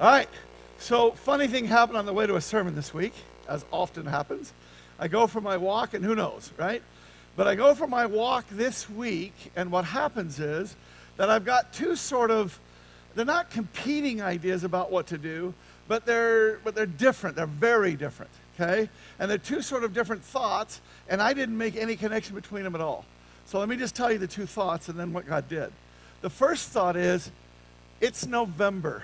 All right. So, funny thing happened on the way to a sermon this week, as often happens. I go for my walk, and who knows, right? But I go for my walk this week, and what happens is that I've got two sort of, they're not competing ideas about what to do, but they're, but they're different. They're very different, okay? And they're two sort of different thoughts, and I didn't make any connection between them at all. So let me just tell you the two thoughts and then what God did. The first thought is, it's November.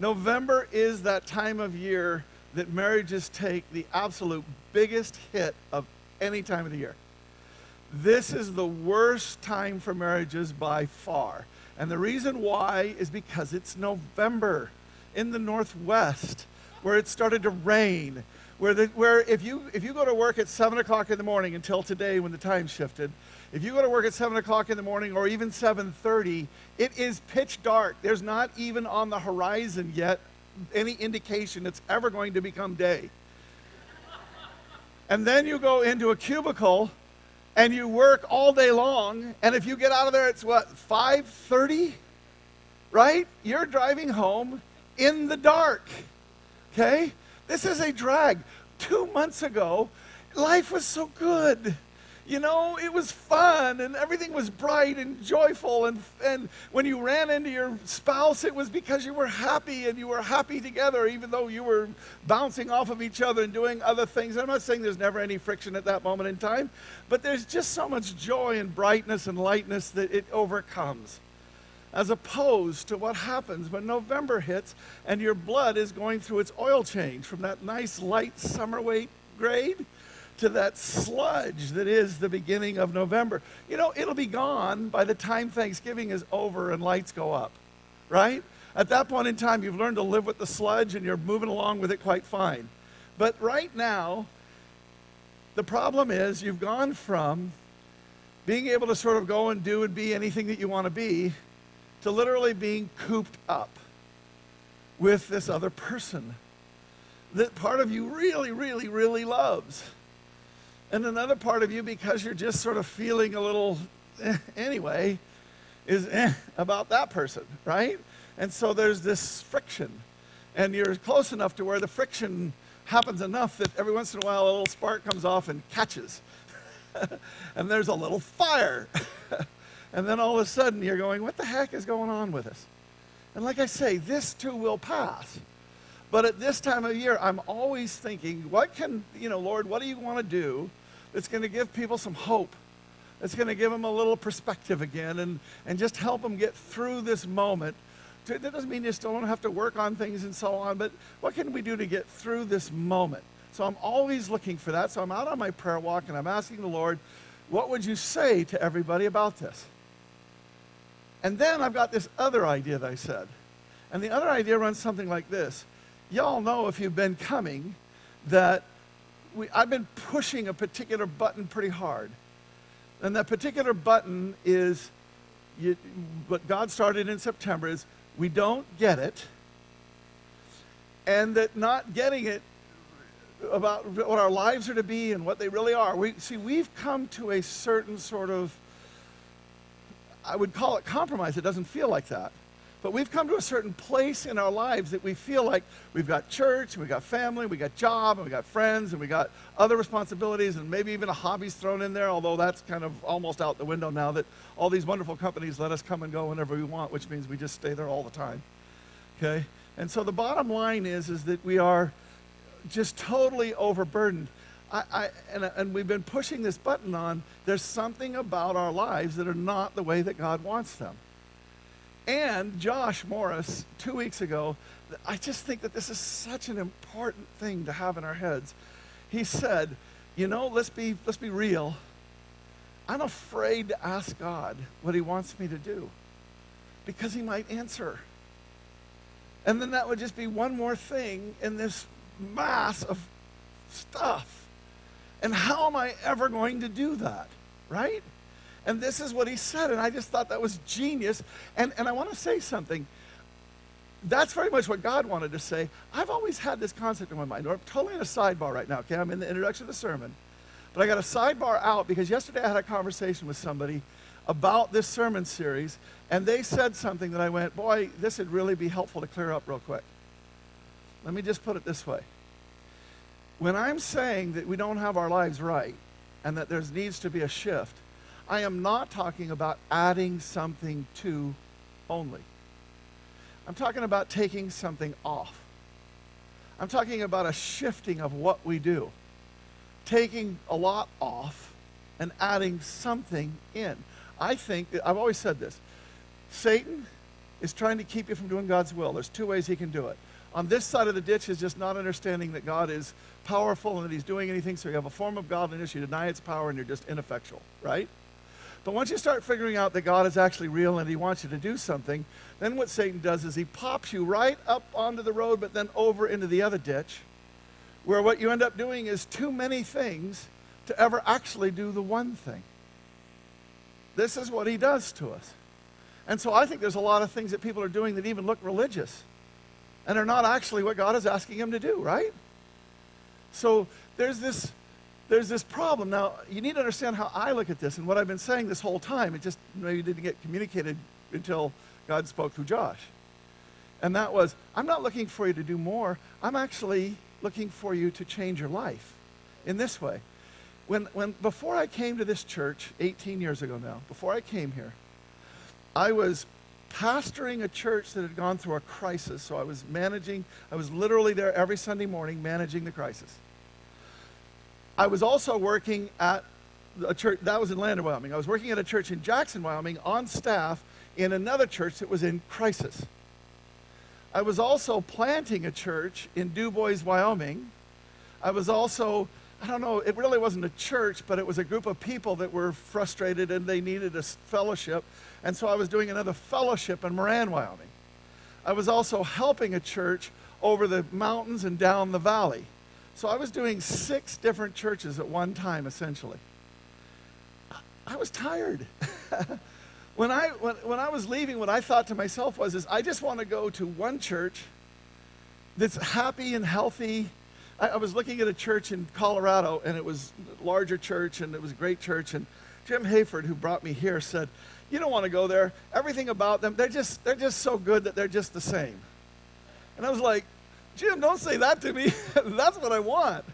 November is that time of year that marriages take the absolute biggest hit of any time of the year. This is the worst time for marriages by far. And the reason why is because it's November in the Northwest where it started to rain. Where, the, where if, you, if you go to work at 7 o'clock in the morning until today when the time shifted, if you go to work at 7 o'clock in the morning or even 7.30, it is pitch dark. There's not even on the horizon yet any indication it's ever going to become day. and then you go into a cubicle and you work all day long, and if you get out of there, it's what, 5.30? Right? You're driving home in the dark. Okay? This is a drag. Two months ago, life was so good you know, it was fun and everything was bright and joyful. And, and when you ran into your spouse, it was because you were happy and you were happy together, even though you were bouncing off of each other and doing other things. I'm not saying there's never any friction at that moment in time, but there's just so much joy and brightness and lightness that it overcomes. As opposed to what happens when November hits and your blood is going through its oil change from that nice light summer weight grade to that sludge that is the beginning of November. You know, it'll be gone by the time Thanksgiving is over and lights go up, right? At that point in time, you've learned to live with the sludge and you're moving along with it quite fine. But right now, the problem is you've gone from being able to sort of go and do and be anything that you want to be to literally being cooped up with this other person that part of you really, really, really loves. And another part of you, because you're just sort of feeling a little eh, anyway, is eh, about that person, right? And so there's this friction. And you're close enough to where the friction happens enough that every once in a while a little spark comes off and catches. and there's a little fire. and then all of a sudden you're going, what the heck is going on with us? And like I say, this too will pass. But at this time of year, I'm always thinking, what can, you know, Lord, what do you want to do that's going to give people some hope? That's going to give them a little perspective again and, and just help them get through this moment. That doesn't mean you still don't have to work on things and so on, but what can we do to get through this moment? So I'm always looking for that. So I'm out on my prayer walk and I'm asking the Lord, what would you say to everybody about this? And then I've got this other idea that I said. And the other idea runs something like this y'all know if you've been coming that we, I've been pushing a particular button pretty hard. And that particular button is you, what God started in September is we don't get it. And that not getting it about what our lives are to be and what they really are. We see we've come to a certain sort of I would call it compromise. It doesn't feel like that. But we've come to a certain place in our lives that we feel like we've got church, and we've got family, we got job, and we got friends, and we got other responsibilities, and maybe even a hobby's thrown in there, although that's kind of almost out the window now that all these wonderful companies let us come and go whenever we want, which means we just stay there all the time. Okay? And so the bottom line is, is that we are just totally overburdened. I, I, and, and we've been pushing this button on. There's something about our lives that are not the way that God wants them. And Josh Morris, two weeks ago, I just think that this is such an important thing to have in our heads. He said, You know, let's be, let's be real. I'm afraid to ask God what He wants me to do because He might answer. And then that would just be one more thing in this mass of stuff. And how am I ever going to do that? Right? And this is what he said, and I just thought that was genius. And, and I want to say something. That's very much what God wanted to say. I've always had this concept in my mind. I'm totally in a sidebar right now, okay? I'm in the introduction of the sermon. But I got a sidebar out because yesterday I had a conversation with somebody about this sermon series, and they said something that I went, boy, this would really be helpful to clear up real quick. Let me just put it this way. When I'm saying that we don't have our lives right and that there needs to be a shift, I am not talking about adding something to only. I'm talking about taking something off. I'm talking about a shifting of what we do, taking a lot off and adding something in. I think, I've always said this Satan is trying to keep you from doing God's will. There's two ways he can do it. On this side of the ditch is just not understanding that God is powerful and that he's doing anything, so you have a form of godliness, you deny its power, and you're just ineffectual, right? But once you start figuring out that God is actually real and he wants you to do something, then what Satan does is he pops you right up onto the road, but then over into the other ditch, where what you end up doing is too many things to ever actually do the one thing. This is what he does to us. And so I think there's a lot of things that people are doing that even look religious and are not actually what God is asking them to do, right? So there's this there's this problem. Now, you need to understand how I look at this and what I've been saying this whole time. It just maybe didn't get communicated until God spoke through Josh. And that was, I'm not looking for you to do more. I'm actually looking for you to change your life in this way. When, when, before I came to this church 18 years ago now, before I came here, I was pastoring a church that had gone through a crisis. So I was managing, I was literally there every Sunday morning managing the crisis. I was also working at a church, that was in Lander, Wyoming. I was working at a church in Jackson, Wyoming, on staff in another church that was in crisis. I was also planting a church in Dubois, Wyoming. I was also, I don't know, it really wasn't a church, but it was a group of people that were frustrated and they needed a fellowship. And so I was doing another fellowship in Moran, Wyoming. I was also helping a church over the mountains and down the valley. So I was doing six different churches at one time, essentially. I was tired. when, I, when, when I was leaving, what I thought to myself was, is I just want to go to one church that's happy and healthy. I, I was looking at a church in Colorado, and it was a larger church, and it was a great church. And Jim Hayford, who brought me here, said, you don't want to go there. Everything about them, they're just, they're just so good that they're just the same. And I was like, Jim, don't say that to me. That's what I want.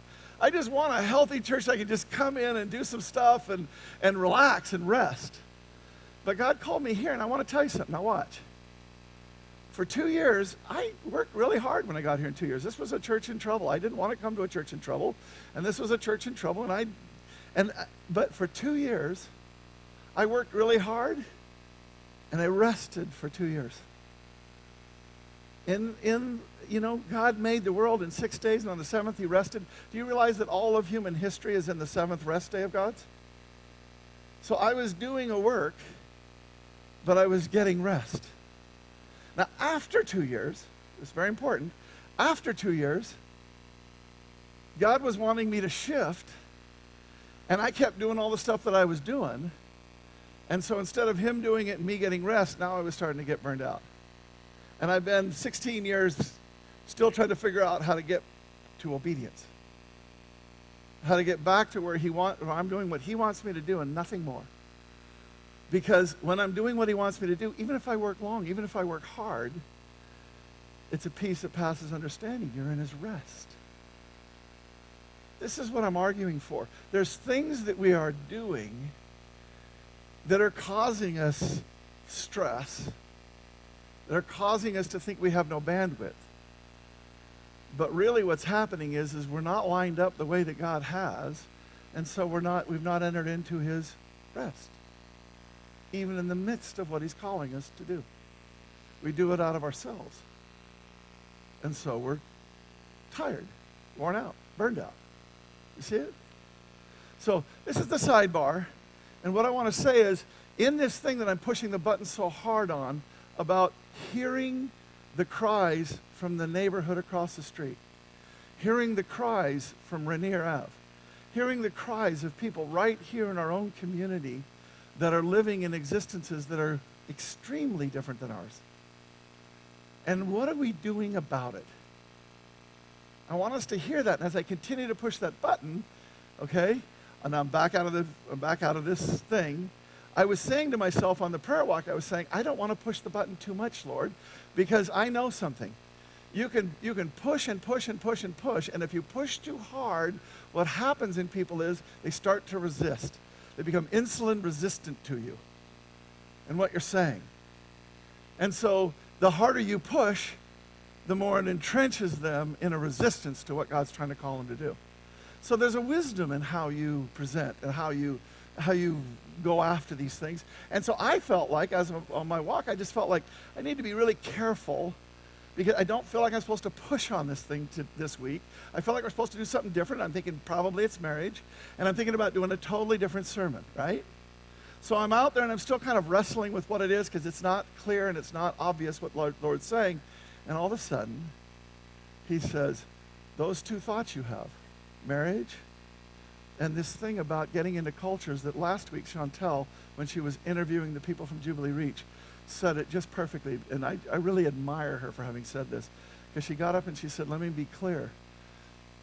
I just want a healthy church I can just come in and do some stuff and, and relax and rest. But God called me here, and I want to tell you something. Now, watch. For two years, I worked really hard when I got here in two years. This was a church in trouble. I didn't want to come to a church in trouble, and this was a church in trouble. And I, and uh, but for two years, I worked really hard, and I rested for two years. In in you know, God made the world in six days, and on the seventh he rested. Do you realize that all of human history is in the seventh rest day of God's? So I was doing a work, but I was getting rest. Now, after two years, it's very important, after two years, God was wanting me to shift, and I kept doing all the stuff that I was doing. And so instead of Him doing it and me getting rest, now I was starting to get burned out. And I've been 16 years still trying to figure out how to get to obedience. How to get back to where he want, where I'm doing what he wants me to do and nothing more. Because when I'm doing what he wants me to do, even if I work long, even if I work hard, it's a peace that passes understanding. You're in his rest. This is what I'm arguing for. There's things that we are doing that are causing us stress, that are causing us to think we have no bandwidth. But really what's happening is, is we're not lined up the way that God has, and so we're not, we've not entered into his rest, even in the midst of what he's calling us to do. We do it out of ourselves. And so we're tired, worn out, burned out. You see it? So this is the sidebar. And what I want to say is, in this thing that I'm pushing the button so hard on about hearing the cries from the neighborhood across the street, hearing the cries from Rainier Ave, hearing the cries of people right here in our own community that are living in existences that are extremely different than ours. And what are we doing about it? I want us to hear that. And as I continue to push that button, okay, and I'm back out of the I'm back out of this thing, I was saying to myself on the prayer walk, I was saying, I don't want to push the button too much, Lord, because I know something. You can, you can push and push and push and push, and if you push too hard, what happens in people is they start to resist. They become insulin resistant to you and what you're saying. And so the harder you push, the more it entrenches them in a resistance to what God's trying to call them to do. So there's a wisdom in how you present and how you how you go after these things. And so I felt like, as on my walk, I just felt like I need to be really careful because I don't feel like I'm supposed to push on this thing to this week. I feel like we're supposed to do something different. I'm thinking probably it's marriage, and I'm thinking about doing a totally different sermon, right? So I'm out there and I'm still kind of wrestling with what it is because it's not clear and it's not obvious what Lord, Lord's saying. And all of a sudden, he says, Those two thoughts you have marriage and this thing about getting into cultures that last week Chantel, when she was interviewing the people from Jubilee Reach, said it just perfectly. And I, I really admire her for having said this because she got up and she said, Let me be clear.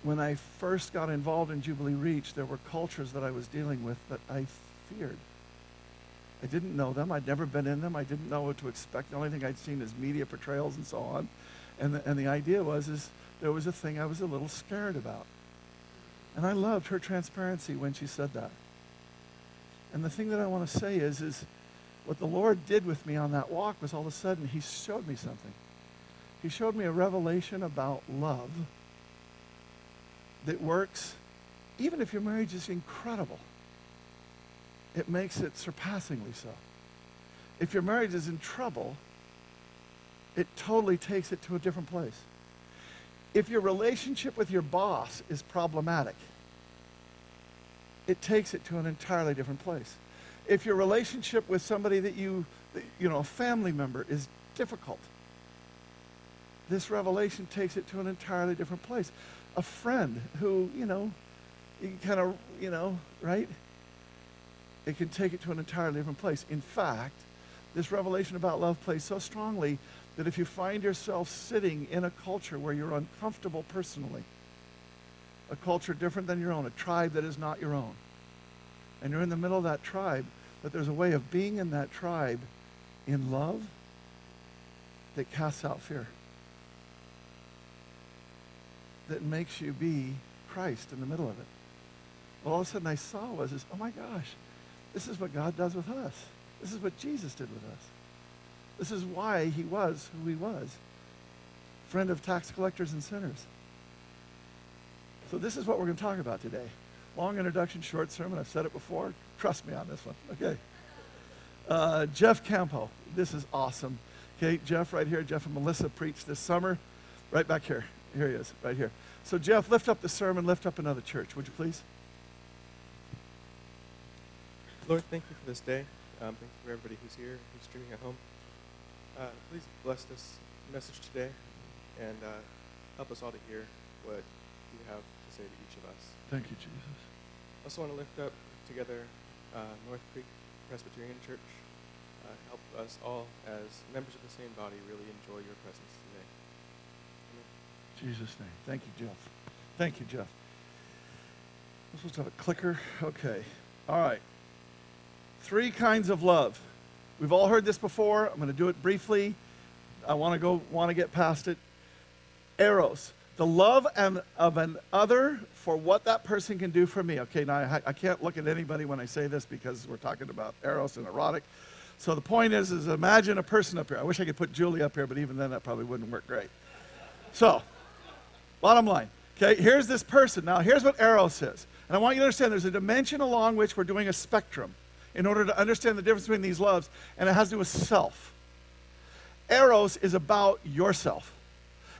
When I first got involved in Jubilee Reach, there were cultures that I was dealing with that I feared. I didn't know them. I'd never been in them. I didn't know what to expect. The only thing I'd seen is media portrayals and so on. And the, and the idea was is there was a thing I was a little scared about. And I loved her transparency when she said that. And the thing that I want to say is, is what the Lord did with me on that walk was all of a sudden He showed me something. He showed me a revelation about love that works even if your marriage is incredible. It makes it surpassingly so. If your marriage is in trouble, it totally takes it to a different place. If your relationship with your boss is problematic, it takes it to an entirely different place. If your relationship with somebody that you, you know, a family member is difficult, this revelation takes it to an entirely different place. A friend who, you know, you kind of, you know, right? It can take it to an entirely different place. In fact, this revelation about love plays so strongly that if you find yourself sitting in a culture where you're uncomfortable personally, a culture different than your own, a tribe that is not your own, and you're in the middle of that tribe, that there's a way of being in that tribe in love that casts out fear, that makes you be Christ in the middle of it. Well, all of a sudden I saw was, is, oh my gosh, this is what God does with us. This is what Jesus did with us. This is why he was who he was friend of tax collectors and sinners. So, this is what we're going to talk about today. Long introduction, short sermon. I've said it before. Trust me on this one. Okay. Uh, Jeff Campo. This is awesome. Okay, Jeff right here. Jeff and Melissa preached this summer. Right back here. Here he is, right here. So, Jeff, lift up the sermon, lift up another church, would you please? Lord, thank you for this day. Um, thank you for everybody who's here, who's streaming at home. Uh, please bless this message today and uh, help us all to hear what you have to say to each of us. Thank you, Jesus. I also want to lift up together uh, North Creek Presbyterian Church. Uh, help us all, as members of the same body, really enjoy your presence today. Amen. Jesus' name. Thank you, Jeff. Thank you, Jeff. I'm supposed to have a clicker? Okay. All right. Three kinds of love. We've all heard this before. I'm going to do it briefly. I want to go want to get past it. Eros, the love of an other for what that person can do for me. Okay, now I, can't look at anybody when I say this because we're talking about eros and erotic. So the point is, is imagine a person up here. I wish I could put Julie up here, but even then that probably wouldn't work great. So, bottom line. Okay, here's this person. Now, here's what eros is. And I want you to understand there's a dimension along which we're doing a spectrum in order to understand the difference between these loves, and it has to do with self. Eros is about yourself.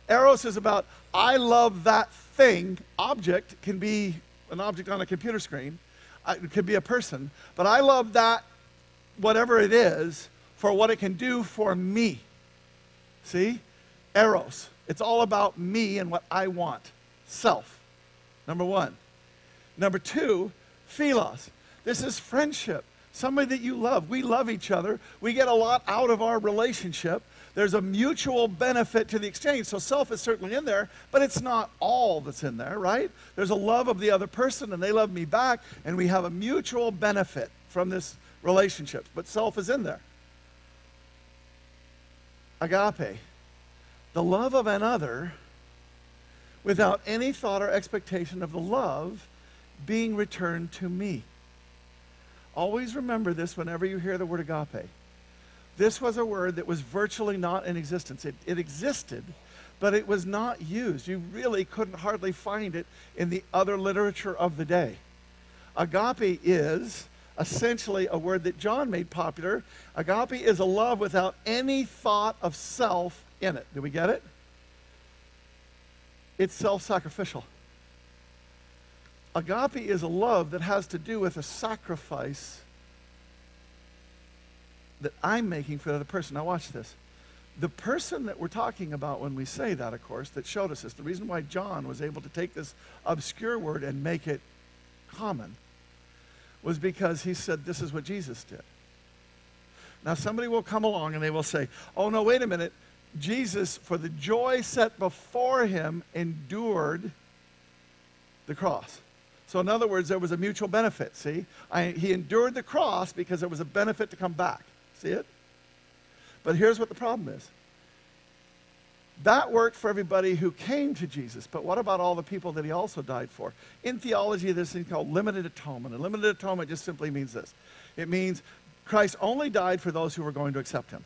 Eros is about, I love that thing. Object can be an object on a computer screen, uh, it could be a person, but I love that, whatever it is, for what it can do for me. See? Eros. It's all about me and what I want. Self. Number one. Number two, philos. This is friendship somebody that you love. We love each other. We get a lot out of our relationship. There's a mutual benefit to the exchange. So self is certainly in there, but it's not all that's in there, right? There's a love of the other person and they love me back, and we have a mutual benefit from this relationship. but self is in there. Agape, the love of another without any thought or expectation of the love being returned to me. Always remember this whenever you hear the word agape. This was a word that was virtually not in existence. It, it existed, but it was not used. You really couldn't hardly find it in the other literature of the day. Agape is essentially a word that John made popular. Agape is a love without any thought of self in it. Do we get it? It's self sacrificial. Agape is a love that has to do with a sacrifice that I'm making for the other person. Now, watch this. The person that we're talking about when we say that, of course, that showed us this, the reason why John was able to take this obscure word and make it common was because he said, This is what Jesus did. Now, somebody will come along and they will say, Oh, no, wait a minute. Jesus, for the joy set before him, endured the cross. So, in other words, there was a mutual benefit. See, I, he endured the cross because there was a benefit to come back. See it? But here's what the problem is that worked for everybody who came to Jesus, but what about all the people that he also died for? In theology, there's thing called limited atonement. And limited atonement just simply means this it means Christ only died for those who were going to accept him.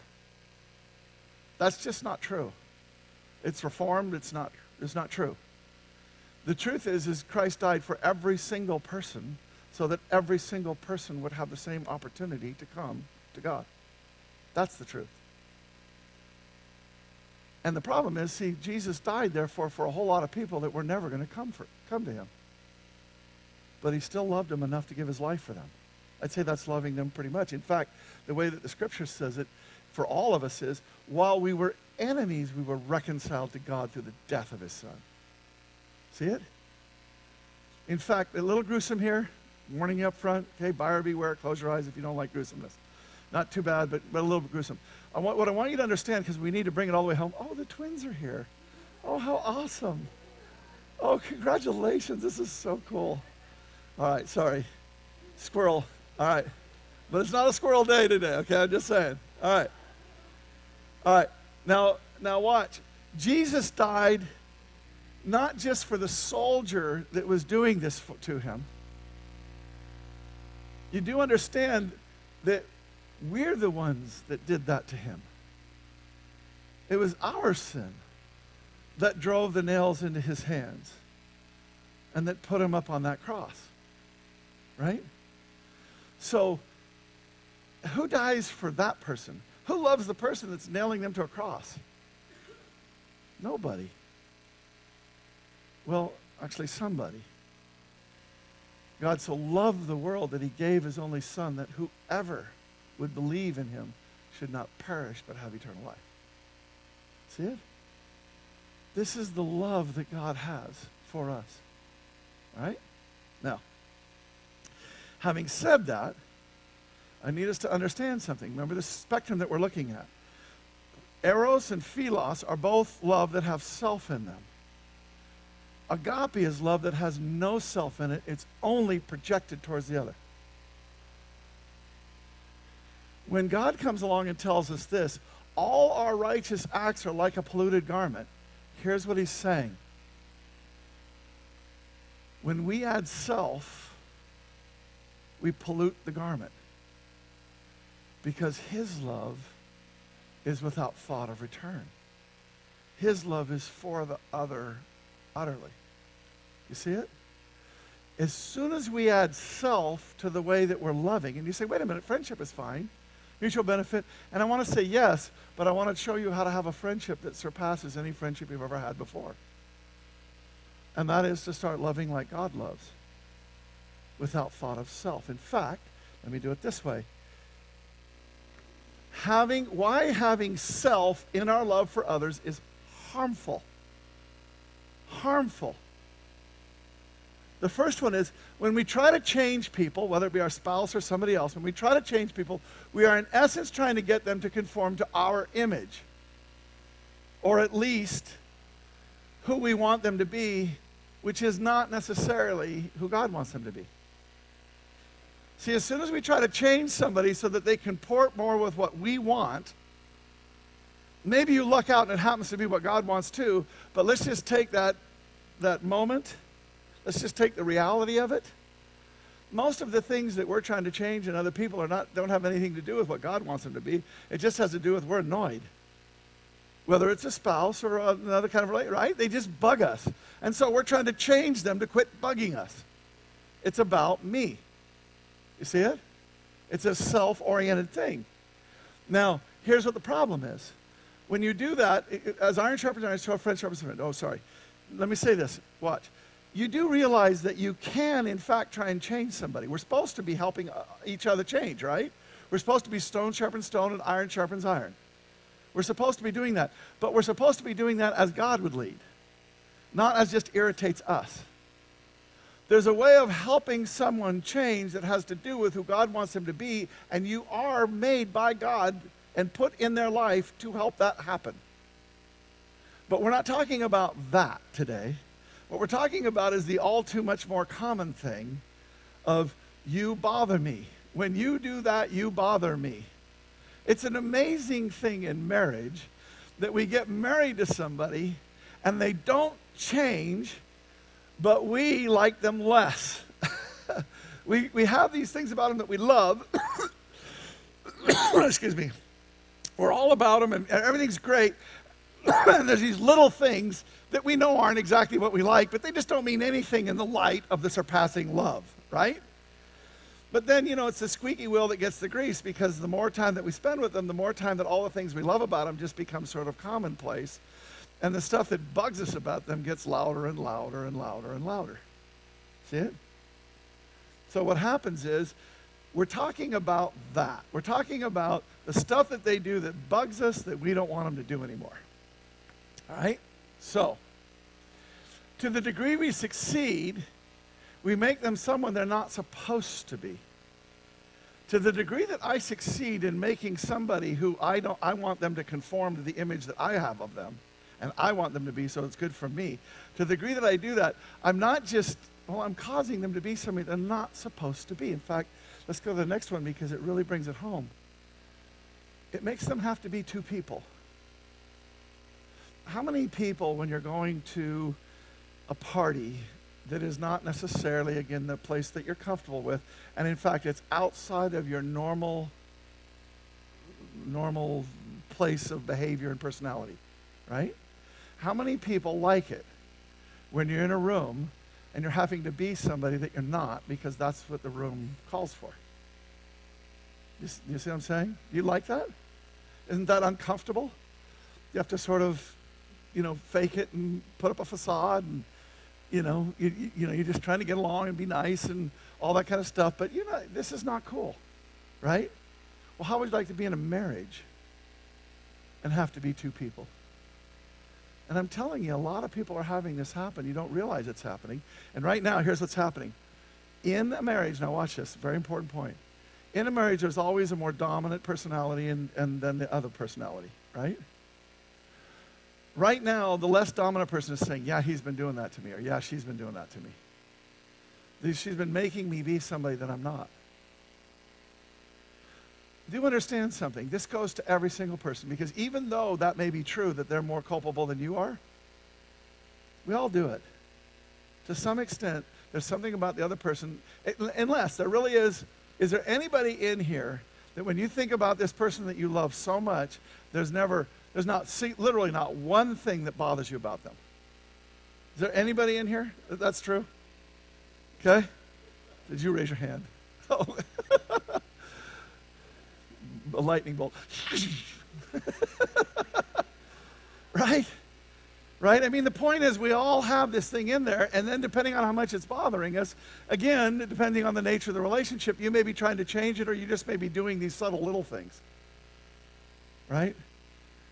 That's just not true. It's reformed, it's not, it's not true. The truth is, is Christ died for every single person so that every single person would have the same opportunity to come to God. That's the truth. And the problem is, see, Jesus died, therefore, for a whole lot of people that were never going to come, for, come to him. But he still loved them enough to give his life for them. I'd say that's loving them pretty much. In fact, the way that the scripture says it for all of us is while we were enemies, we were reconciled to God through the death of his son. See it? In fact, a little gruesome here, warning up front. Okay, buyer beware, close your eyes if you don't like gruesomeness. Not too bad, but, but a little gruesome. I want, what I want you to understand, because we need to bring it all the way home. Oh, the twins are here. Oh, how awesome. Oh, congratulations. This is so cool. All right, sorry. Squirrel. All right. But it's not a squirrel day today, okay? I'm just saying. All right. All right. Now, now watch. Jesus died not just for the soldier that was doing this to him. You do understand that we're the ones that did that to him. It was our sin that drove the nails into his hands and that put him up on that cross. Right? So, who dies for that person? Who loves the person that's nailing them to a cross? Nobody. Well, actually, somebody. God so loved the world that he gave his only Son that whoever would believe in him should not perish but have eternal life. See it? This is the love that God has for us. Right? Now, having said that, I need us to understand something. Remember the spectrum that we're looking at. Eros and philos are both love that have self in them. Agape is love that has no self in it, it's only projected towards the other. When God comes along and tells us this, all our righteous acts are like a polluted garment, here's what he's saying. When we add self, we pollute the garment because his love is without thought of return. His love is for the other utterly. You see it? As soon as we add self to the way that we're loving, and you say, wait a minute, friendship is fine mutual benefit. And I want to say yes, but I want to show you how to have a friendship that surpasses any friendship you've ever had before. And that is to start loving like God loves without thought of self. In fact, let me do it this way. Having why having self in our love for others is harmful. Harmful. The first one is when we try to change people, whether it be our spouse or somebody else, when we try to change people, we are in essence trying to get them to conform to our image. Or at least who we want them to be, which is not necessarily who God wants them to be. See, as soon as we try to change somebody so that they comport more with what we want, maybe you luck out and it happens to be what God wants too, but let's just take that, that moment. Let's just take the reality of it. Most of the things that we're trying to change and other people are not, don't have anything to do with what God wants them to be. It just has to do with we're annoyed. Whether it's a spouse or another kind of relationship, right? They just bug us. And so we're trying to change them to quit bugging us. It's about me. You see it? It's a self oriented thing. Now, here's what the problem is. When you do that, as iron sharpens iron, so friend sharpens friend. Oh, sorry. Let me say this. Watch. You do realize that you can, in fact, try and change somebody. We're supposed to be helping uh, each other change, right? We're supposed to be stone sharpens stone and iron sharpens iron. We're supposed to be doing that. But we're supposed to be doing that as God would lead, not as just irritates us. There's a way of helping someone change that has to do with who God wants them to be, and you are made by God and put in their life to help that happen. But we're not talking about that today. What we're talking about is the all too much more common thing of you bother me. When you do that, you bother me. It's an amazing thing in marriage that we get married to somebody and they don't change, but we like them less. we, we have these things about them that we love. Excuse me. We're all about them and, everything's great. and there's these little things that we know aren't exactly what we like, but they just don't mean anything in the light of the surpassing love, right? But then, you know, it's the squeaky wheel that gets the grease because the more time that we spend with them, the more time that all the things we love about them just become sort of commonplace. And the stuff that bugs us about them gets louder and louder and louder and louder. See it? So what happens is we're talking about that. We're talking about the stuff that they do that bugs us that we don't want them to do anymore. All right? So, to the degree we succeed, we make them someone they're not supposed to be. To the degree that I succeed in making somebody who I don't I want them to conform to the image that I have of them and I want them to be so it's good for me. To the degree that I do that, I'm not just well, I'm causing them to be somebody they're not supposed to be. In fact, let's go to the next one because it really brings it home. It makes them have to be two people how many people, when you're going to a party that is not necessarily, again, the place that you're comfortable with, and in fact, it's outside of your normal, normal place of behavior and personality, right? How many people like it when you're in a room and you're having to be somebody that you're not because that's what the room calls for? You, you see what I'm saying? You like that? Isn't that uncomfortable? You have to sort of you know, fake it and put up a facade and, you know, you, you know, you're just trying to get along and be nice and all that kind of stuff. But, you know, this is not cool, right? Well, how would you like to be in a marriage and have to be two people? And I'm telling you, a lot of people are having this happen. You don't realize it's happening. And right now, here's what's happening. In a marriage, now watch this, very important point. In a marriage, there's always a more dominant personality and, and then the other personality, right? Right now, the less dominant person is saying, Yeah, he's been doing that to me, or Yeah, she's been doing that to me. She's been making me be somebody that I'm not. Do you understand something? This goes to every single person because even though that may be true that they're more culpable than you are, we all do it. To some extent, there's something about the other person, unless there really is. Is there anybody in here that when you think about this person that you love so much, there's never there's not, see, literally not one thing that bothers you about them. Is there anybody in here that that's true? Okay? Did you raise your hand? Oh. A lightning bolt. right? Right? I mean, the point is, we all have this thing in there, and then depending on how much it's bothering us, again, depending on the nature of the relationship, you may be trying to change it, or you just may be doing these subtle little things. Right?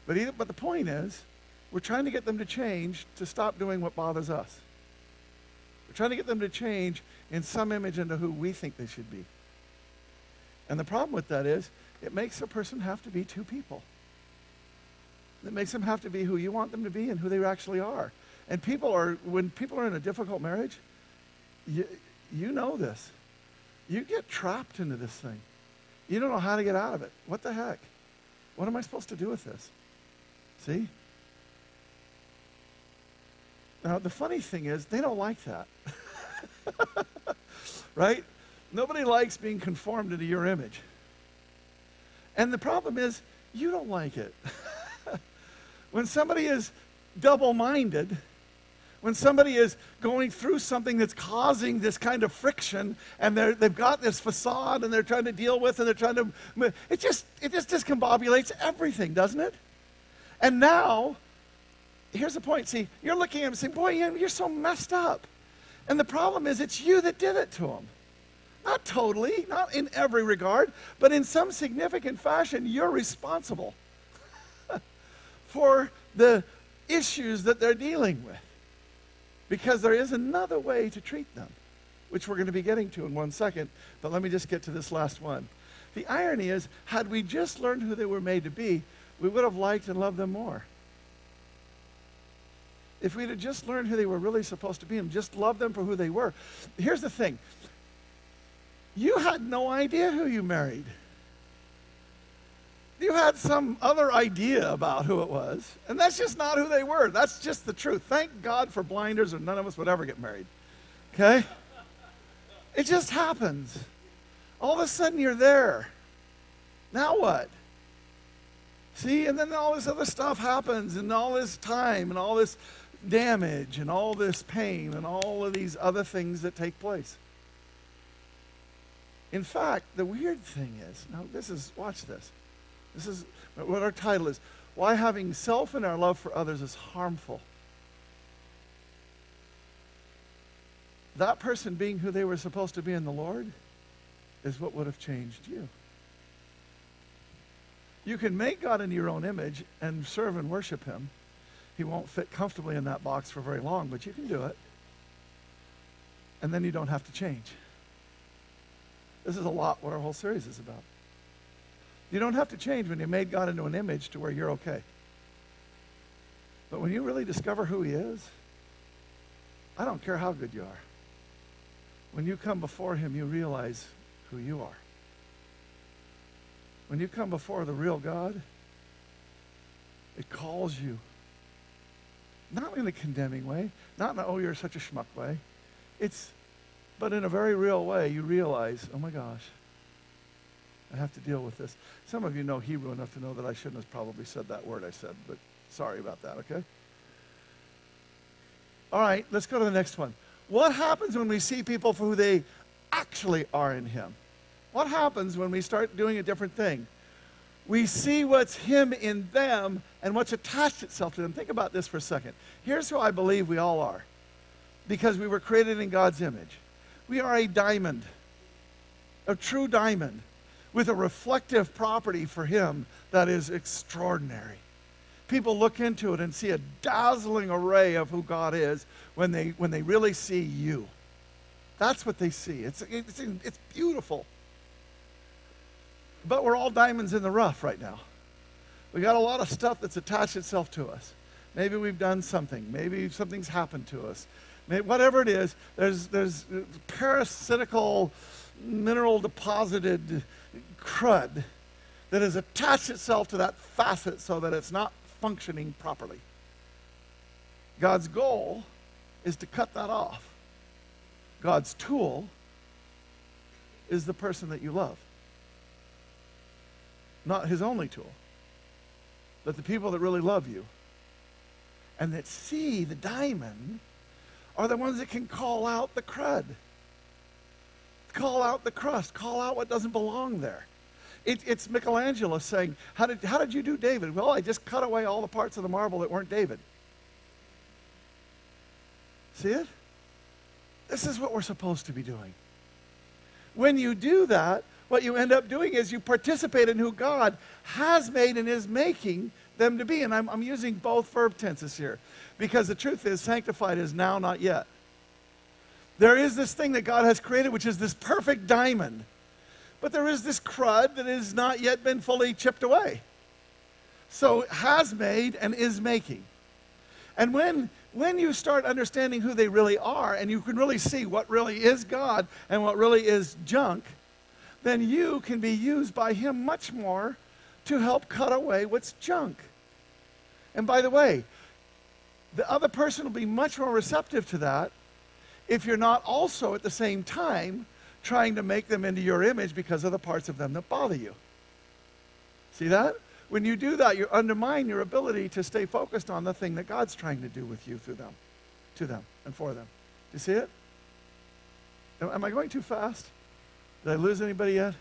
But, either, but the point is, we're trying to get them to change to stop doing what bothers us. We're trying to get them to change in some image into who we think they should be. And the problem with that is, it makes a person have to be two people. It makes them have to be who you want them to be and who they actually are. And people are, when people are in a difficult marriage, you, you know this. you get trapped into this thing. You don't know how to get out of it. What the heck? What am I supposed to do with this? See? Now, the funny thing is, they don't like that. right? Nobody likes being conformed into your image. And the problem is, you don't like it. when somebody is double minded, when somebody is going through something that's causing this kind of friction and they've got this facade and they're trying to deal with and they're trying to it just it just discombobulates everything doesn't it? And now here's the point see you're looking at him saying boy you're so messed up. And the problem is it's you that did it to him not totally not in every regard but in some significant fashion you're responsible for the issues that they're dealing with because there is another way to treat them, which we're going to be getting to in one second. But let me just get to this last one. The irony is, had we just learned who they were made to be, we would have liked and loved them more. If we'd have just learned who they were really supposed to be and just loved them for who they were. Here's the thing you had no idea who you married you had some other idea about who it was. And that's just not who they were. That's just the truth. Thank God for blinders, or none of us would ever get married. Okay? It just happens. All of a sudden, you're there. Now what? See, and then all this other stuff happens, and all this time, and all this damage, and all this pain, and all of these other things that take place. In fact, the weird thing is now, this is, watch this. This is what our title is Why Having Self and Our Love for Others is Harmful. That person being who they were supposed to be in the Lord is what would have changed you. You can make God in your own image and serve and worship Him. He won't fit comfortably in that box for very long, but you can do it. And then you don't have to change. This is a lot what our whole series is about. You don't have to change when you made God into an image to where you're okay. But when you really discover who He is, I don't care how good you are. When you come before Him, you realize who you are. When you come before the real God, it calls you. Not in a condemning way, not in a, oh, you're such a schmuck way. It's, but in a very real way, you realize, oh my gosh, I have to deal with this. Some of you know Hebrew enough to know that I shouldn't have probably said that word I said, but sorry about that, okay? All right, let's go to the next one. What happens when we see people for who they actually are in Him? What happens when we start doing a different thing? We see what's Him in them and what's attached itself to them. Think about this for a second. Here's who I believe we all are because we were created in God's image. We are a diamond, a true diamond with a reflective property for him that is extraordinary. People look into it and see a dazzling array of who God is when they, when they really see you. That's what they see. It's, it's, it's beautiful. But we're all diamonds in the rough right now. We got a lot of stuff that's attached itself to us. Maybe we've done something. Maybe something's happened to us. Whatever it is, there's, there's uh, parasitical, mineral deposited crud that has attached itself to that facet so that it's not functioning properly. God's goal is to cut that off. God's tool is the person that you love. Not his only tool, but the people that really love you and that see the diamond are the ones that can call out the crud, call out the crust, call out what doesn't belong there. It, it's Michelangelo saying, how did, how did you do David? Well, I just cut away all the parts of the marble that weren't David. See it? This is what we're supposed to be doing. When you do that, what you end up doing is you participate in who God has made and is making them to be. And I'm, I'm using both verb tenses here because the truth is, sanctified is now, not yet. There is this thing that God has created, which is this perfect diamond but there is this crud that has not yet been fully chipped away. So has made and is making. And when, when you start understanding who they really are and you can really see what really is God and what really is junk, then you can be used by Him much more to help cut away what's junk. And by the way, the other person will be much more receptive to that if you're not also at the same time trying to make them into your image because of the parts of them that bother you. See that? When you do that, you undermine your ability to stay focused on the thing that God's trying to do with you through them, to them, and for them. Do you see it? Am I going too fast? Did I lose anybody yet?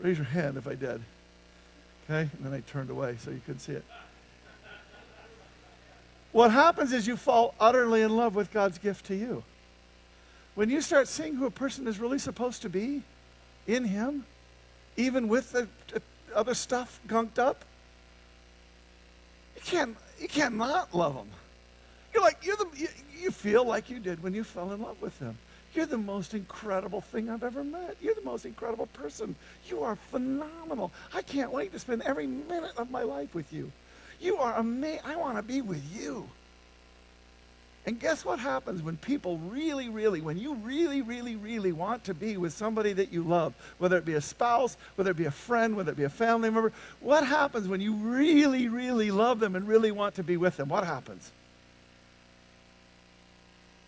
Raise your hand if I did. Okay? And then I turned away so you couldn't see it. What happens is you fall utterly in love with God's gift to you. When you start seeing who a person is really supposed to be in Him, even with the other stuff gunked up, you can't, you can't not love them. You're like, you're the, you, you feel like you did when you fell in love with them. You're the most incredible thing I've ever met. You're the most incredible person. You are phenomenal. I can't wait to spend every minute of my life with you. You are amazing. I want to be with you. And guess what happens when people really, really, when you really, really, really want to be with somebody that you love, whether it be a spouse, whether it be a friend, whether it be a family member, what happens when you really, really love them and really want to be with them? What happens?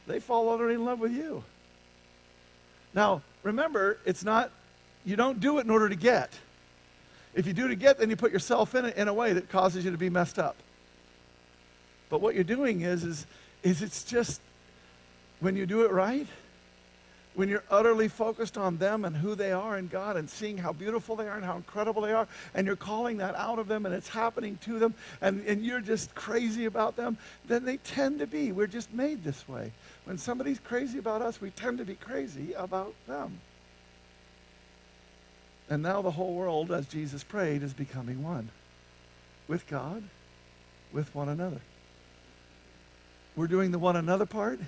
They fall utterly in love with you. Now, remember, it's not, you don't do it in order to get. If you do to get, then you put yourself in it in a way that causes you to be messed up. But what you're doing is, is, is it's just when you do it right, when you're utterly focused on them and who they are in God and seeing how beautiful they are and how incredible they are, and you're calling that out of them and it's happening to them, and, and you're just crazy about them, then they tend to be. We're just made this way. When somebody's crazy about us, we tend to be crazy about them. And now the whole world, as Jesus prayed, is becoming one with God, with one another. We're doing the one another part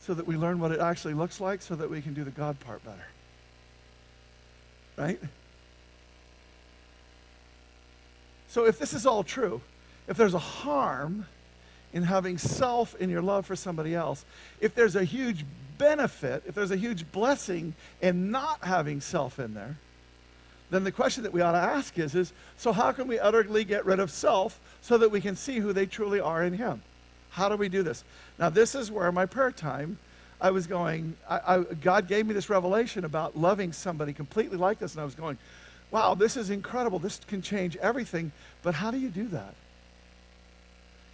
so that we learn what it actually looks like so that we can do the God part better. Right? So if this is all true, if there's a harm in having self in your love for somebody else, if there's a huge benefit, if there's a huge blessing in not having self in there, then the question that we ought to ask is, is so how can we utterly get rid of self so that we can see who they truly are in Him? How do we do this? Now, this is where my prayer time, I was going, I, I, God gave me this revelation about loving somebody completely like this, and I was going, wow, this is incredible. This can change everything. But how do you do that?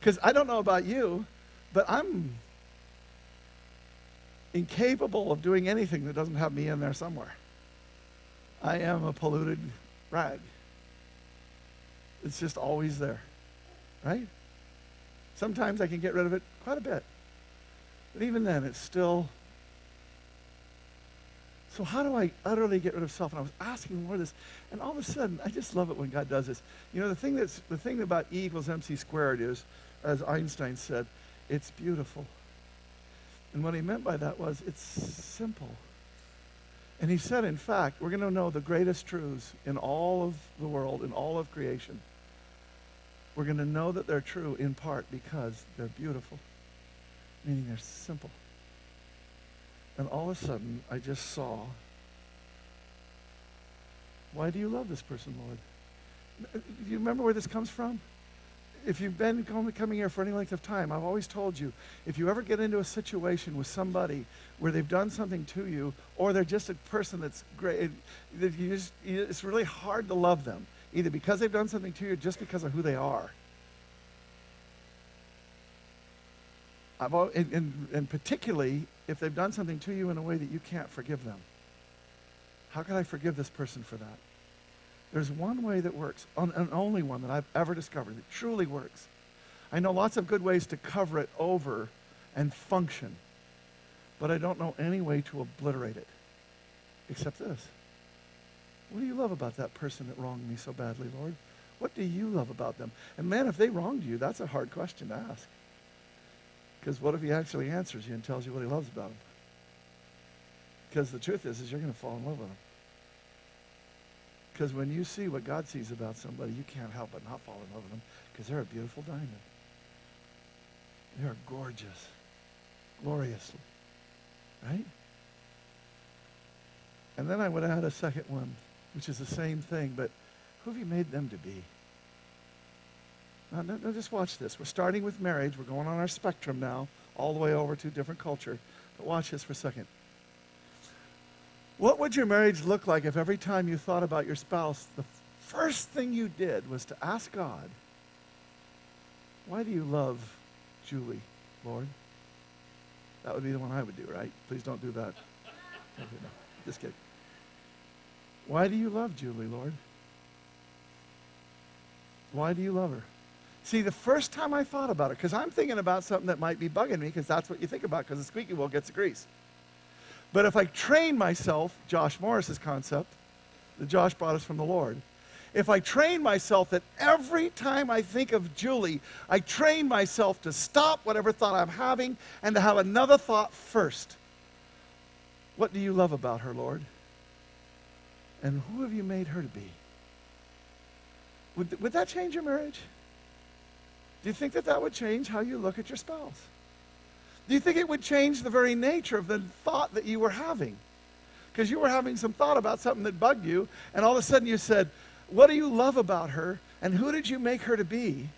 Because I don't know about you, but I'm incapable of doing anything that doesn't have me in there somewhere. I am a polluted rag. It's just always there, right? Sometimes I can get rid of it quite a bit. But even then, it's still. So, how do I utterly get rid of self? And I was asking more of this, and all of a sudden, I just love it when God does this. You know, the thing, that's, the thing about E equals MC squared is, as Einstein said, it's beautiful. And what he meant by that was it's simple. And he said, in fact, we're going to know the greatest truths in all of the world, in all of creation. We're going to know that they're true in part because they're beautiful, meaning they're simple. And all of a sudden, I just saw why do you love this person, Lord? Uh, do you remember where this comes from? If you've been coming here for any length of time, I've always told you if you ever get into a situation with somebody where they've done something to you, or they're just a person that's great, that you just, it's really hard to love them, either because they've done something to you, or just because of who they are. I've, and, and, and particularly if they've done something to you in a way that you can't forgive them. How can I forgive this person for that? There's one way that works, and only one that I've ever discovered that truly works. I know lots of good ways to cover it over and function, but I don't know any way to obliterate it except this. What do you love about that person that wronged me so badly, Lord? What do you love about them? And man, if they wronged you, that's a hard question to ask. Because what if he actually answers you and tells you what he loves about them? Because the truth is, is you're going to fall in love with them. Because when you see what God sees about somebody, you can't help but not fall in love with them because they're a beautiful diamond. They're gorgeous, gloriously. Right? And then I would add a second one, which is the same thing, but who have you made them to be? Now, now, now just watch this. We're starting with marriage. We're going on our spectrum now, all the way over to different culture. But watch this for a second. What would your marriage look like if every time you thought about your spouse, the first thing you did was to ask God, why do you love Julie, Lord? That would be the one I would do, right? Please don't do that. Just kidding. Why do you love Julie, Lord? Why do you love her? See, the first time I thought about it, because I'm thinking about something that might be bugging me, because that's what you think about, because the squeaky wheel gets the grease. But if I train myself, Josh Morris's concept, that Josh brought us from the Lord, if I train myself that every time I think of Julie, I train myself to stop whatever thought I'm having and to have another thought first. What do you love about her, Lord? And who have you made her to be? Would, would that change your marriage? Do you think that that would change how you look at your spouse? Do you think it would change the very nature of the thought that you were having? Because you were having some thought about something that bugged you, and all of a sudden you said, What do you love about her, and who did you make her to be?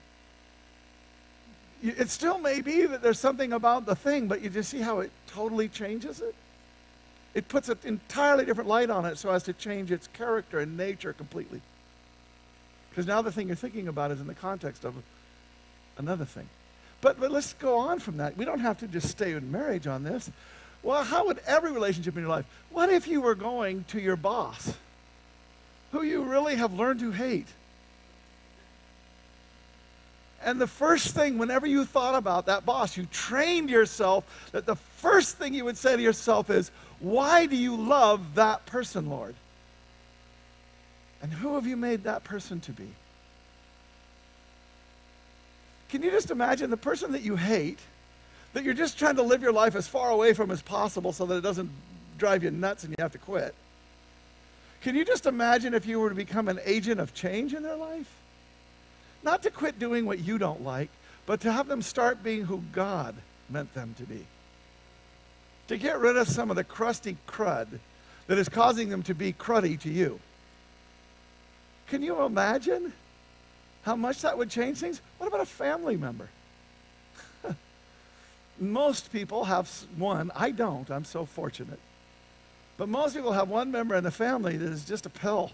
It still may be that there's something about the thing, but you just see how it totally changes it? It puts an entirely different light on it so as to change its character and nature completely. Because now the thing you're thinking about is in the context of another thing. But, but let's go on from that. We don't have to just stay in marriage on this. Well, how would every relationship in your life? What if you were going to your boss, who you really have learned to hate? And the first thing, whenever you thought about that boss, you trained yourself that the first thing you would say to yourself is, Why do you love that person, Lord? And who have you made that person to be? Can you just imagine the person that you hate, that you're just trying to live your life as far away from as possible so that it doesn't drive you nuts and you have to quit? Can you just imagine if you were to become an agent of change in their life? Not to quit doing what you don't like, but to have them start being who God meant them to be. To get rid of some of the crusty crud that is causing them to be cruddy to you. Can you imagine how much that would change things? What about a family member? most people have one. I don't. I'm so fortunate. But most people have one member in the family that is just a pill.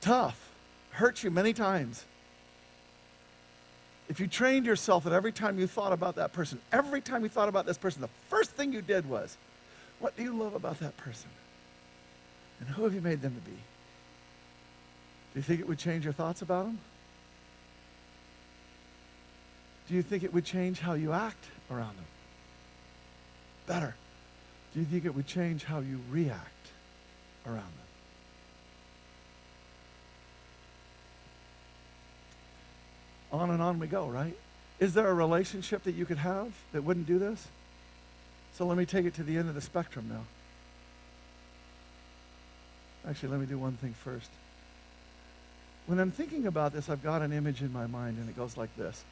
Tough. Hurts you many times. If you trained yourself that every time you thought about that person, every time you thought about this person, the first thing you did was, what do you love about that person? And who have you made them to be? Do you think it would change your thoughts about them? Do you think it would change how you act around them? Better. Do you think it would change how you react around them? On and on we go, right? Is there a relationship that you could have that wouldn't do this? So let me take it to the end of the spectrum now. Actually, let me do one thing first. When I'm thinking about this, I've got an image in my mind, and it goes like this.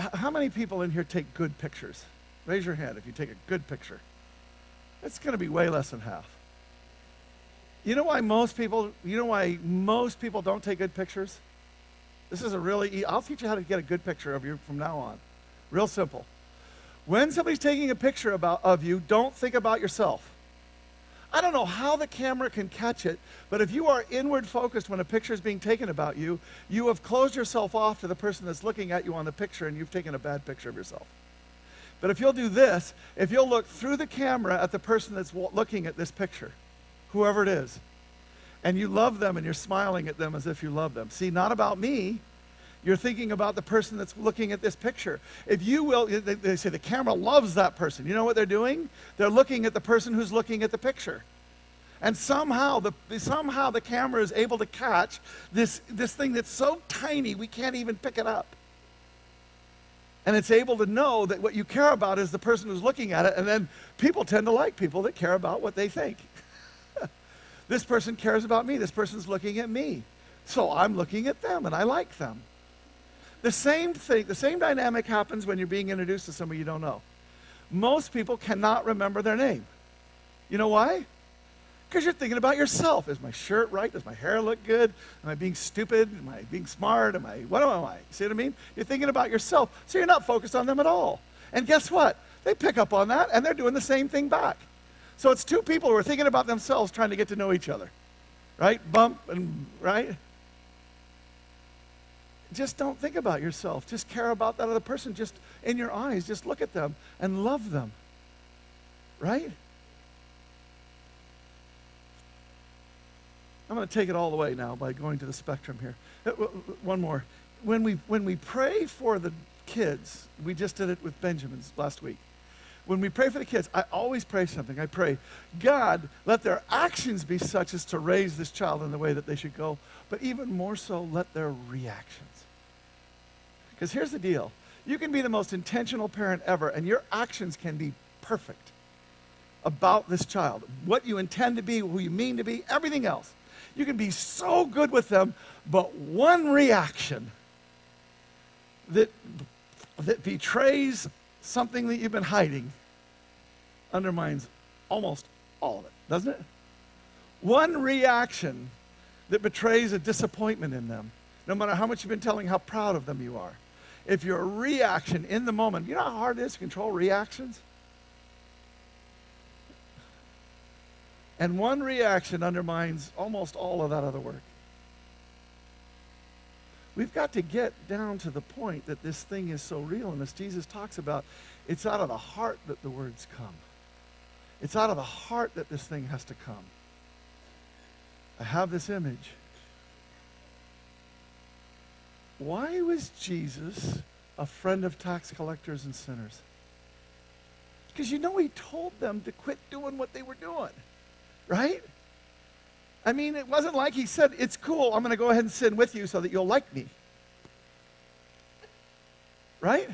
H- how many people in here take good pictures? Raise your hand if you take a good picture. It's going to be way less than half. You know why most people, you know why most people don't take good pictures? This is a really, I'll teach you how to get a good picture of you from now on. Real simple. When somebody's taking a picture about, of you, don't think about yourself. I don't know how the camera can catch it, but if you are inward focused when a picture is being taken about you, you have closed yourself off to the person that's looking at you on the picture and you've taken a bad picture of yourself. But if you'll do this, if you'll look through the camera at the person that's looking at this picture, whoever it is, and you love them and you're smiling at them as if you love them. See, not about me. You're thinking about the person that's looking at this picture. If you will, they, say the camera loves that person. You know what they're doing? They're looking at the person who's looking at the picture. And somehow the, somehow the camera is able to catch this, this thing that's so tiny we can't even pick it up. And it's able to know that what you care about is the person who's looking at it. And then people tend to like people that care about what they think. this person cares about me. This person's looking at me. So I'm looking at them and I like them. The same thing, the same dynamic happens when you're being introduced to somebody you don't know. Most people cannot remember their name. You know why? Because you're thinking about yourself. Is my shirt right? Does my hair look good? Am I being stupid? Am I being smart? Am I, what am I? See what I mean? You're thinking about yourself, so you're not focused on them at all. And guess what? They pick up on that and they're doing the same thing back. So it's two people who are thinking about themselves trying to get to know each other. Right? Bump and, right? Just don't think about yourself. Just care about that other person. Just in your eyes, just look at them and love them. Right? I'm going to take it all the way now by going to the spectrum here. Uh, one more. When we, when we pray for the kids, we just did it with Benjamin's last week. When we pray for the kids, I always pray something. I pray, God, let their actions be such as to raise this child in the way that they should go, but even more so, let their reactions. Because here's the deal you can be the most intentional parent ever, and your actions can be perfect about this child. What you intend to be, who you mean to be, everything else. You can be so good with them, but one reaction that, that betrays something that you've been hiding undermines almost all of it, doesn't it? One reaction that betrays a disappointment in them, no matter how much you've been telling how proud of them you are. If your reaction in the moment, you know how hard it is to control reactions? And one reaction undermines almost all of that other work. We've got to get down to the point that this thing is so real. And as Jesus talks about, it's out of the heart that the words come. It's out of the heart that this thing has to come. I have this image. Why was Jesus a friend of tax collectors and sinners? Because you know he told them to quit doing what they were doing. Right? I mean, it wasn't like he said, It's cool, I'm going to go ahead and sin with you so that you'll like me. Right?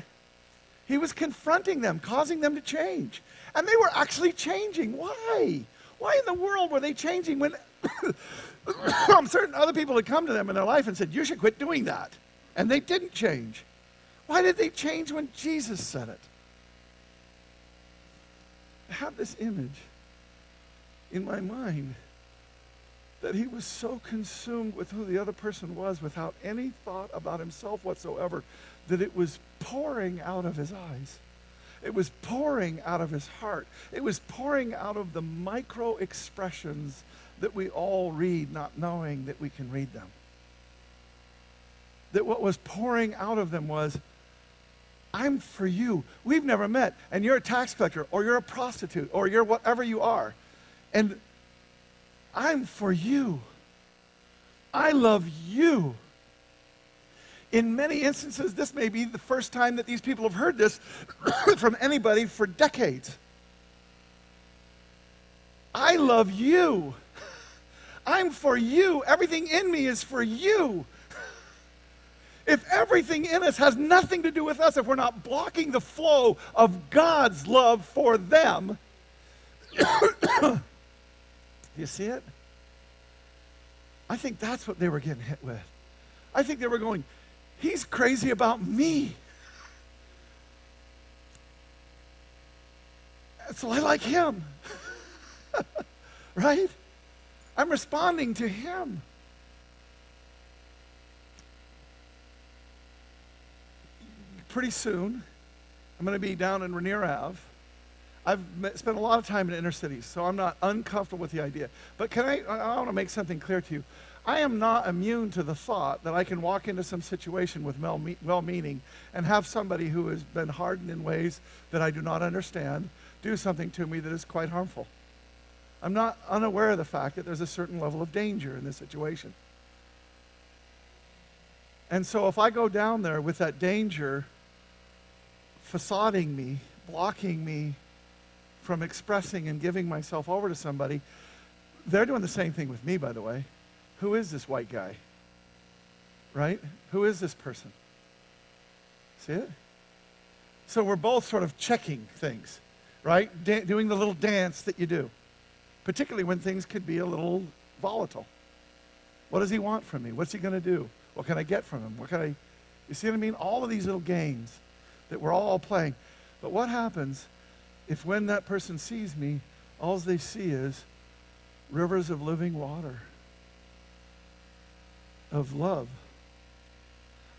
He was confronting them, causing them to change. And they were actually changing. Why? Why in the world were they changing when certain other people had come to them in their life and said, You should quit doing that? And they didn't change. Why did they change when Jesus said it? I have this image in my mind that he was so consumed with who the other person was without any thought about himself whatsoever that it was pouring out of his eyes. It was pouring out of his heart. It was pouring out of the micro expressions that we all read, not knowing that we can read them. That what was pouring out of them was, I'm for you. We've never met, and you're a tax collector, or you're a prostitute, or you're whatever you are. And I'm for you. I love you. In many instances, this may be the first time that these people have heard this from anybody for decades. I love you. I'm for you. Everything in me is for you. If everything in us has nothing to do with us, if we're not blocking the flow of God's love for them, do you see it? I think that's what they were getting hit with. I think they were going, he's crazy about me. So I like him. right? I'm responding to him. Pretty soon, I'm going to be down in Rainier Ave I've spent a lot of time in inner cities, so I'm not uncomfortable with the idea. But can I, I want to make something clear to you. I am not immune to the thought that I can walk into some situation with well meaning and have somebody who has been hardened in ways that I do not understand do something to me that is quite harmful. I'm not unaware of the fact that there's a certain level of danger in this situation. And so if I go down there with that danger facading me, blocking me from expressing and giving myself over to somebody, they're doing the same thing with me, by the way. Who is this white guy? Right? Who is this person? See it? So we're both sort of checking things, right? Da- doing the little dance that you do, particularly when things could be a little volatile. What does he want from me? What's he going to do? What can I get from him? What can I, You see what I mean? All of these little games that we're all playing. But what happens if when that person sees me, all they see is rivers of living water, of love?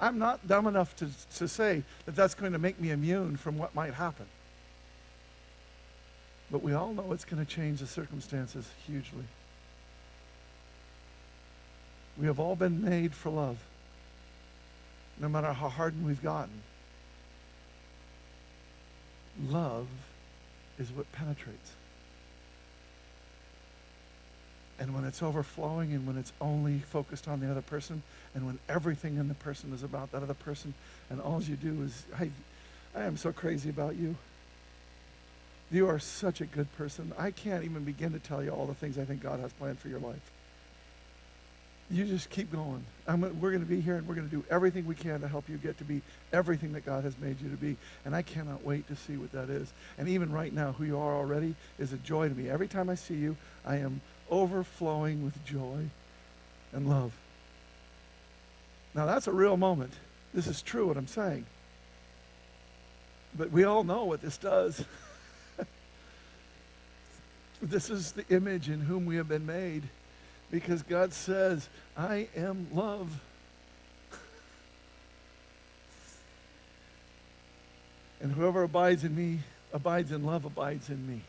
I'm not dumb enough to, to say that that's going to make me immune from what might happen. But we all know it's going to change the circumstances hugely. We have all been made for love, no matter how hardened we've gotten. Love is what penetrates. And when it's overflowing and when it's only focused on the other person and when everything in the person is about that other person and all you do is, I, I am so crazy about you. You are such a good person. I can't even begin to tell you all the things I think God has planned for your life. You just keep going. I'm, we're going to be here and we're going to do everything we can to help you get to be everything that God has made you to be. And I cannot wait to see what that is. And even right now, who you are already is a joy to me. Every time I see you, I am overflowing with joy and love. Now, that's a real moment. This is true what I'm saying. But we all know what this does. this is the image in whom we have been made because God says, I am love. and whoever abides in me abides in love, abides in me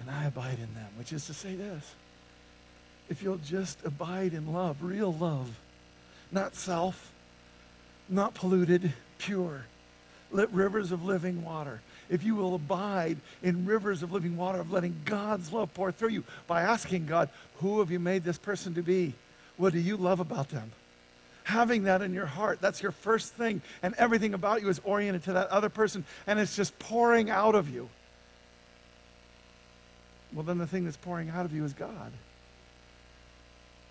and I abide in them, which is to say this if you'll just abide in love, real love, not self, not polluted, pure, let rivers of living water. If you will abide in rivers of living water, of letting God's love pour through you by asking God, Who have you made this person to be? What do you love about them? Having that in your heart, that's your first thing. And everything about you is oriented to that other person, and it's just pouring out of you well, then the thing that's pouring out of you is God.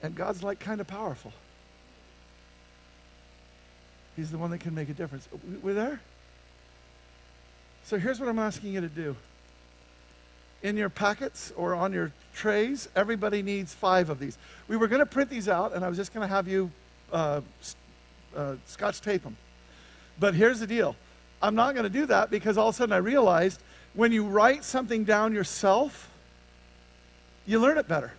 And God's like kind of powerful. He's the one that can make a difference. We're there? So here's what I'm asking you to do. In your packets or on your trays, everybody needs five of these. We were going to print these out, and I was just going to have you uh, uh, scotch tape them. But here's the deal I'm not going to do that because all of a sudden I realized when you write something down yourself, you learn it better.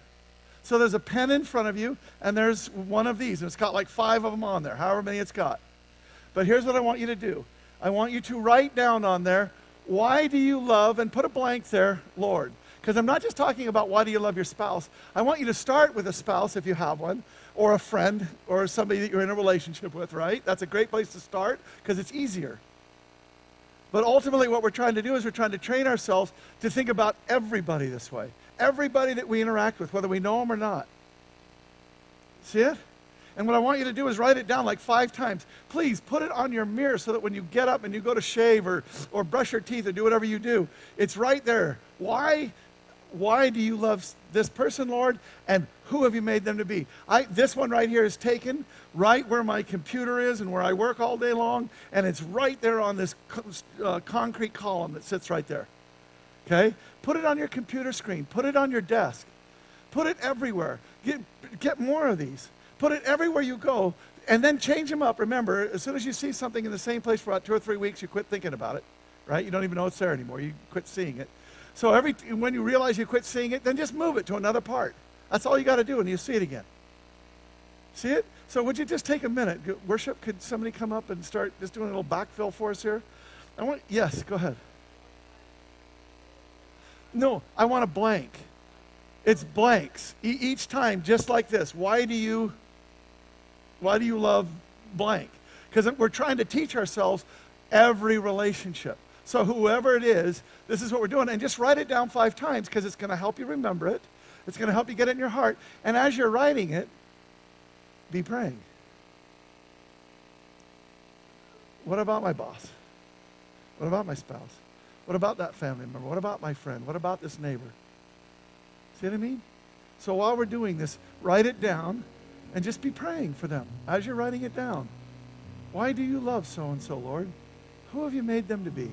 So there's a pen in front of you, and there's one of these, and it's got like five of them on there, however many it's got. But here's what I want you to do I want you to write down on there, why do you love, and put a blank there, Lord. Because I'm not just talking about why do you love your spouse. I want you to start with a spouse if you have one, or a friend, or somebody that you're in a relationship with, right? That's a great place to start because it's easier. But ultimately, what we're trying to do is we're trying to train ourselves to think about everybody this way everybody that we interact with, whether we know them or not. See it? And what I want you to do is write it down like five times. Please put it on your mirror so that when you get up and you go to shave or, or brush your teeth or do whatever you do, it's right there. Why? Why do you love this person, Lord? And who have you made them to be? I, this one right here is taken right where my computer is and where I work all day long, and it's right there on this uh, concrete column that sits right there. Okay? Put it on your computer screen. Put it on your desk. Put it everywhere. Get, get more of these. Put it everywhere you go and then change them up. Remember, as soon as you see something in the same place for about two or three weeks, you quit thinking about it, right? You don't even know it's there anymore. You quit seeing it. So every, when you realize you quit seeing it, then just move it to another part. That's all you got to do, and you see it again. See it? So would you just take a minute? Worship, could somebody come up and start just doing a little backfill for us here? I want, yes, go ahead. No, I want a blank. It's blanks. E- each time, just like this. Why do you why do you love blank? Because we're trying to teach ourselves every relationship. So whoever it is, this is what we're doing. And just write it down five times because it's going to help you remember it. It's going to help you get it in your heart. And as you're writing it, be praying. What about my boss? What about my spouse? What about that family member? What about my friend? What about this neighbor? See what I mean? So while we're doing this, write it down and just be praying for them as you're writing it down. Why do you love so and so, Lord? Who have you made them to be?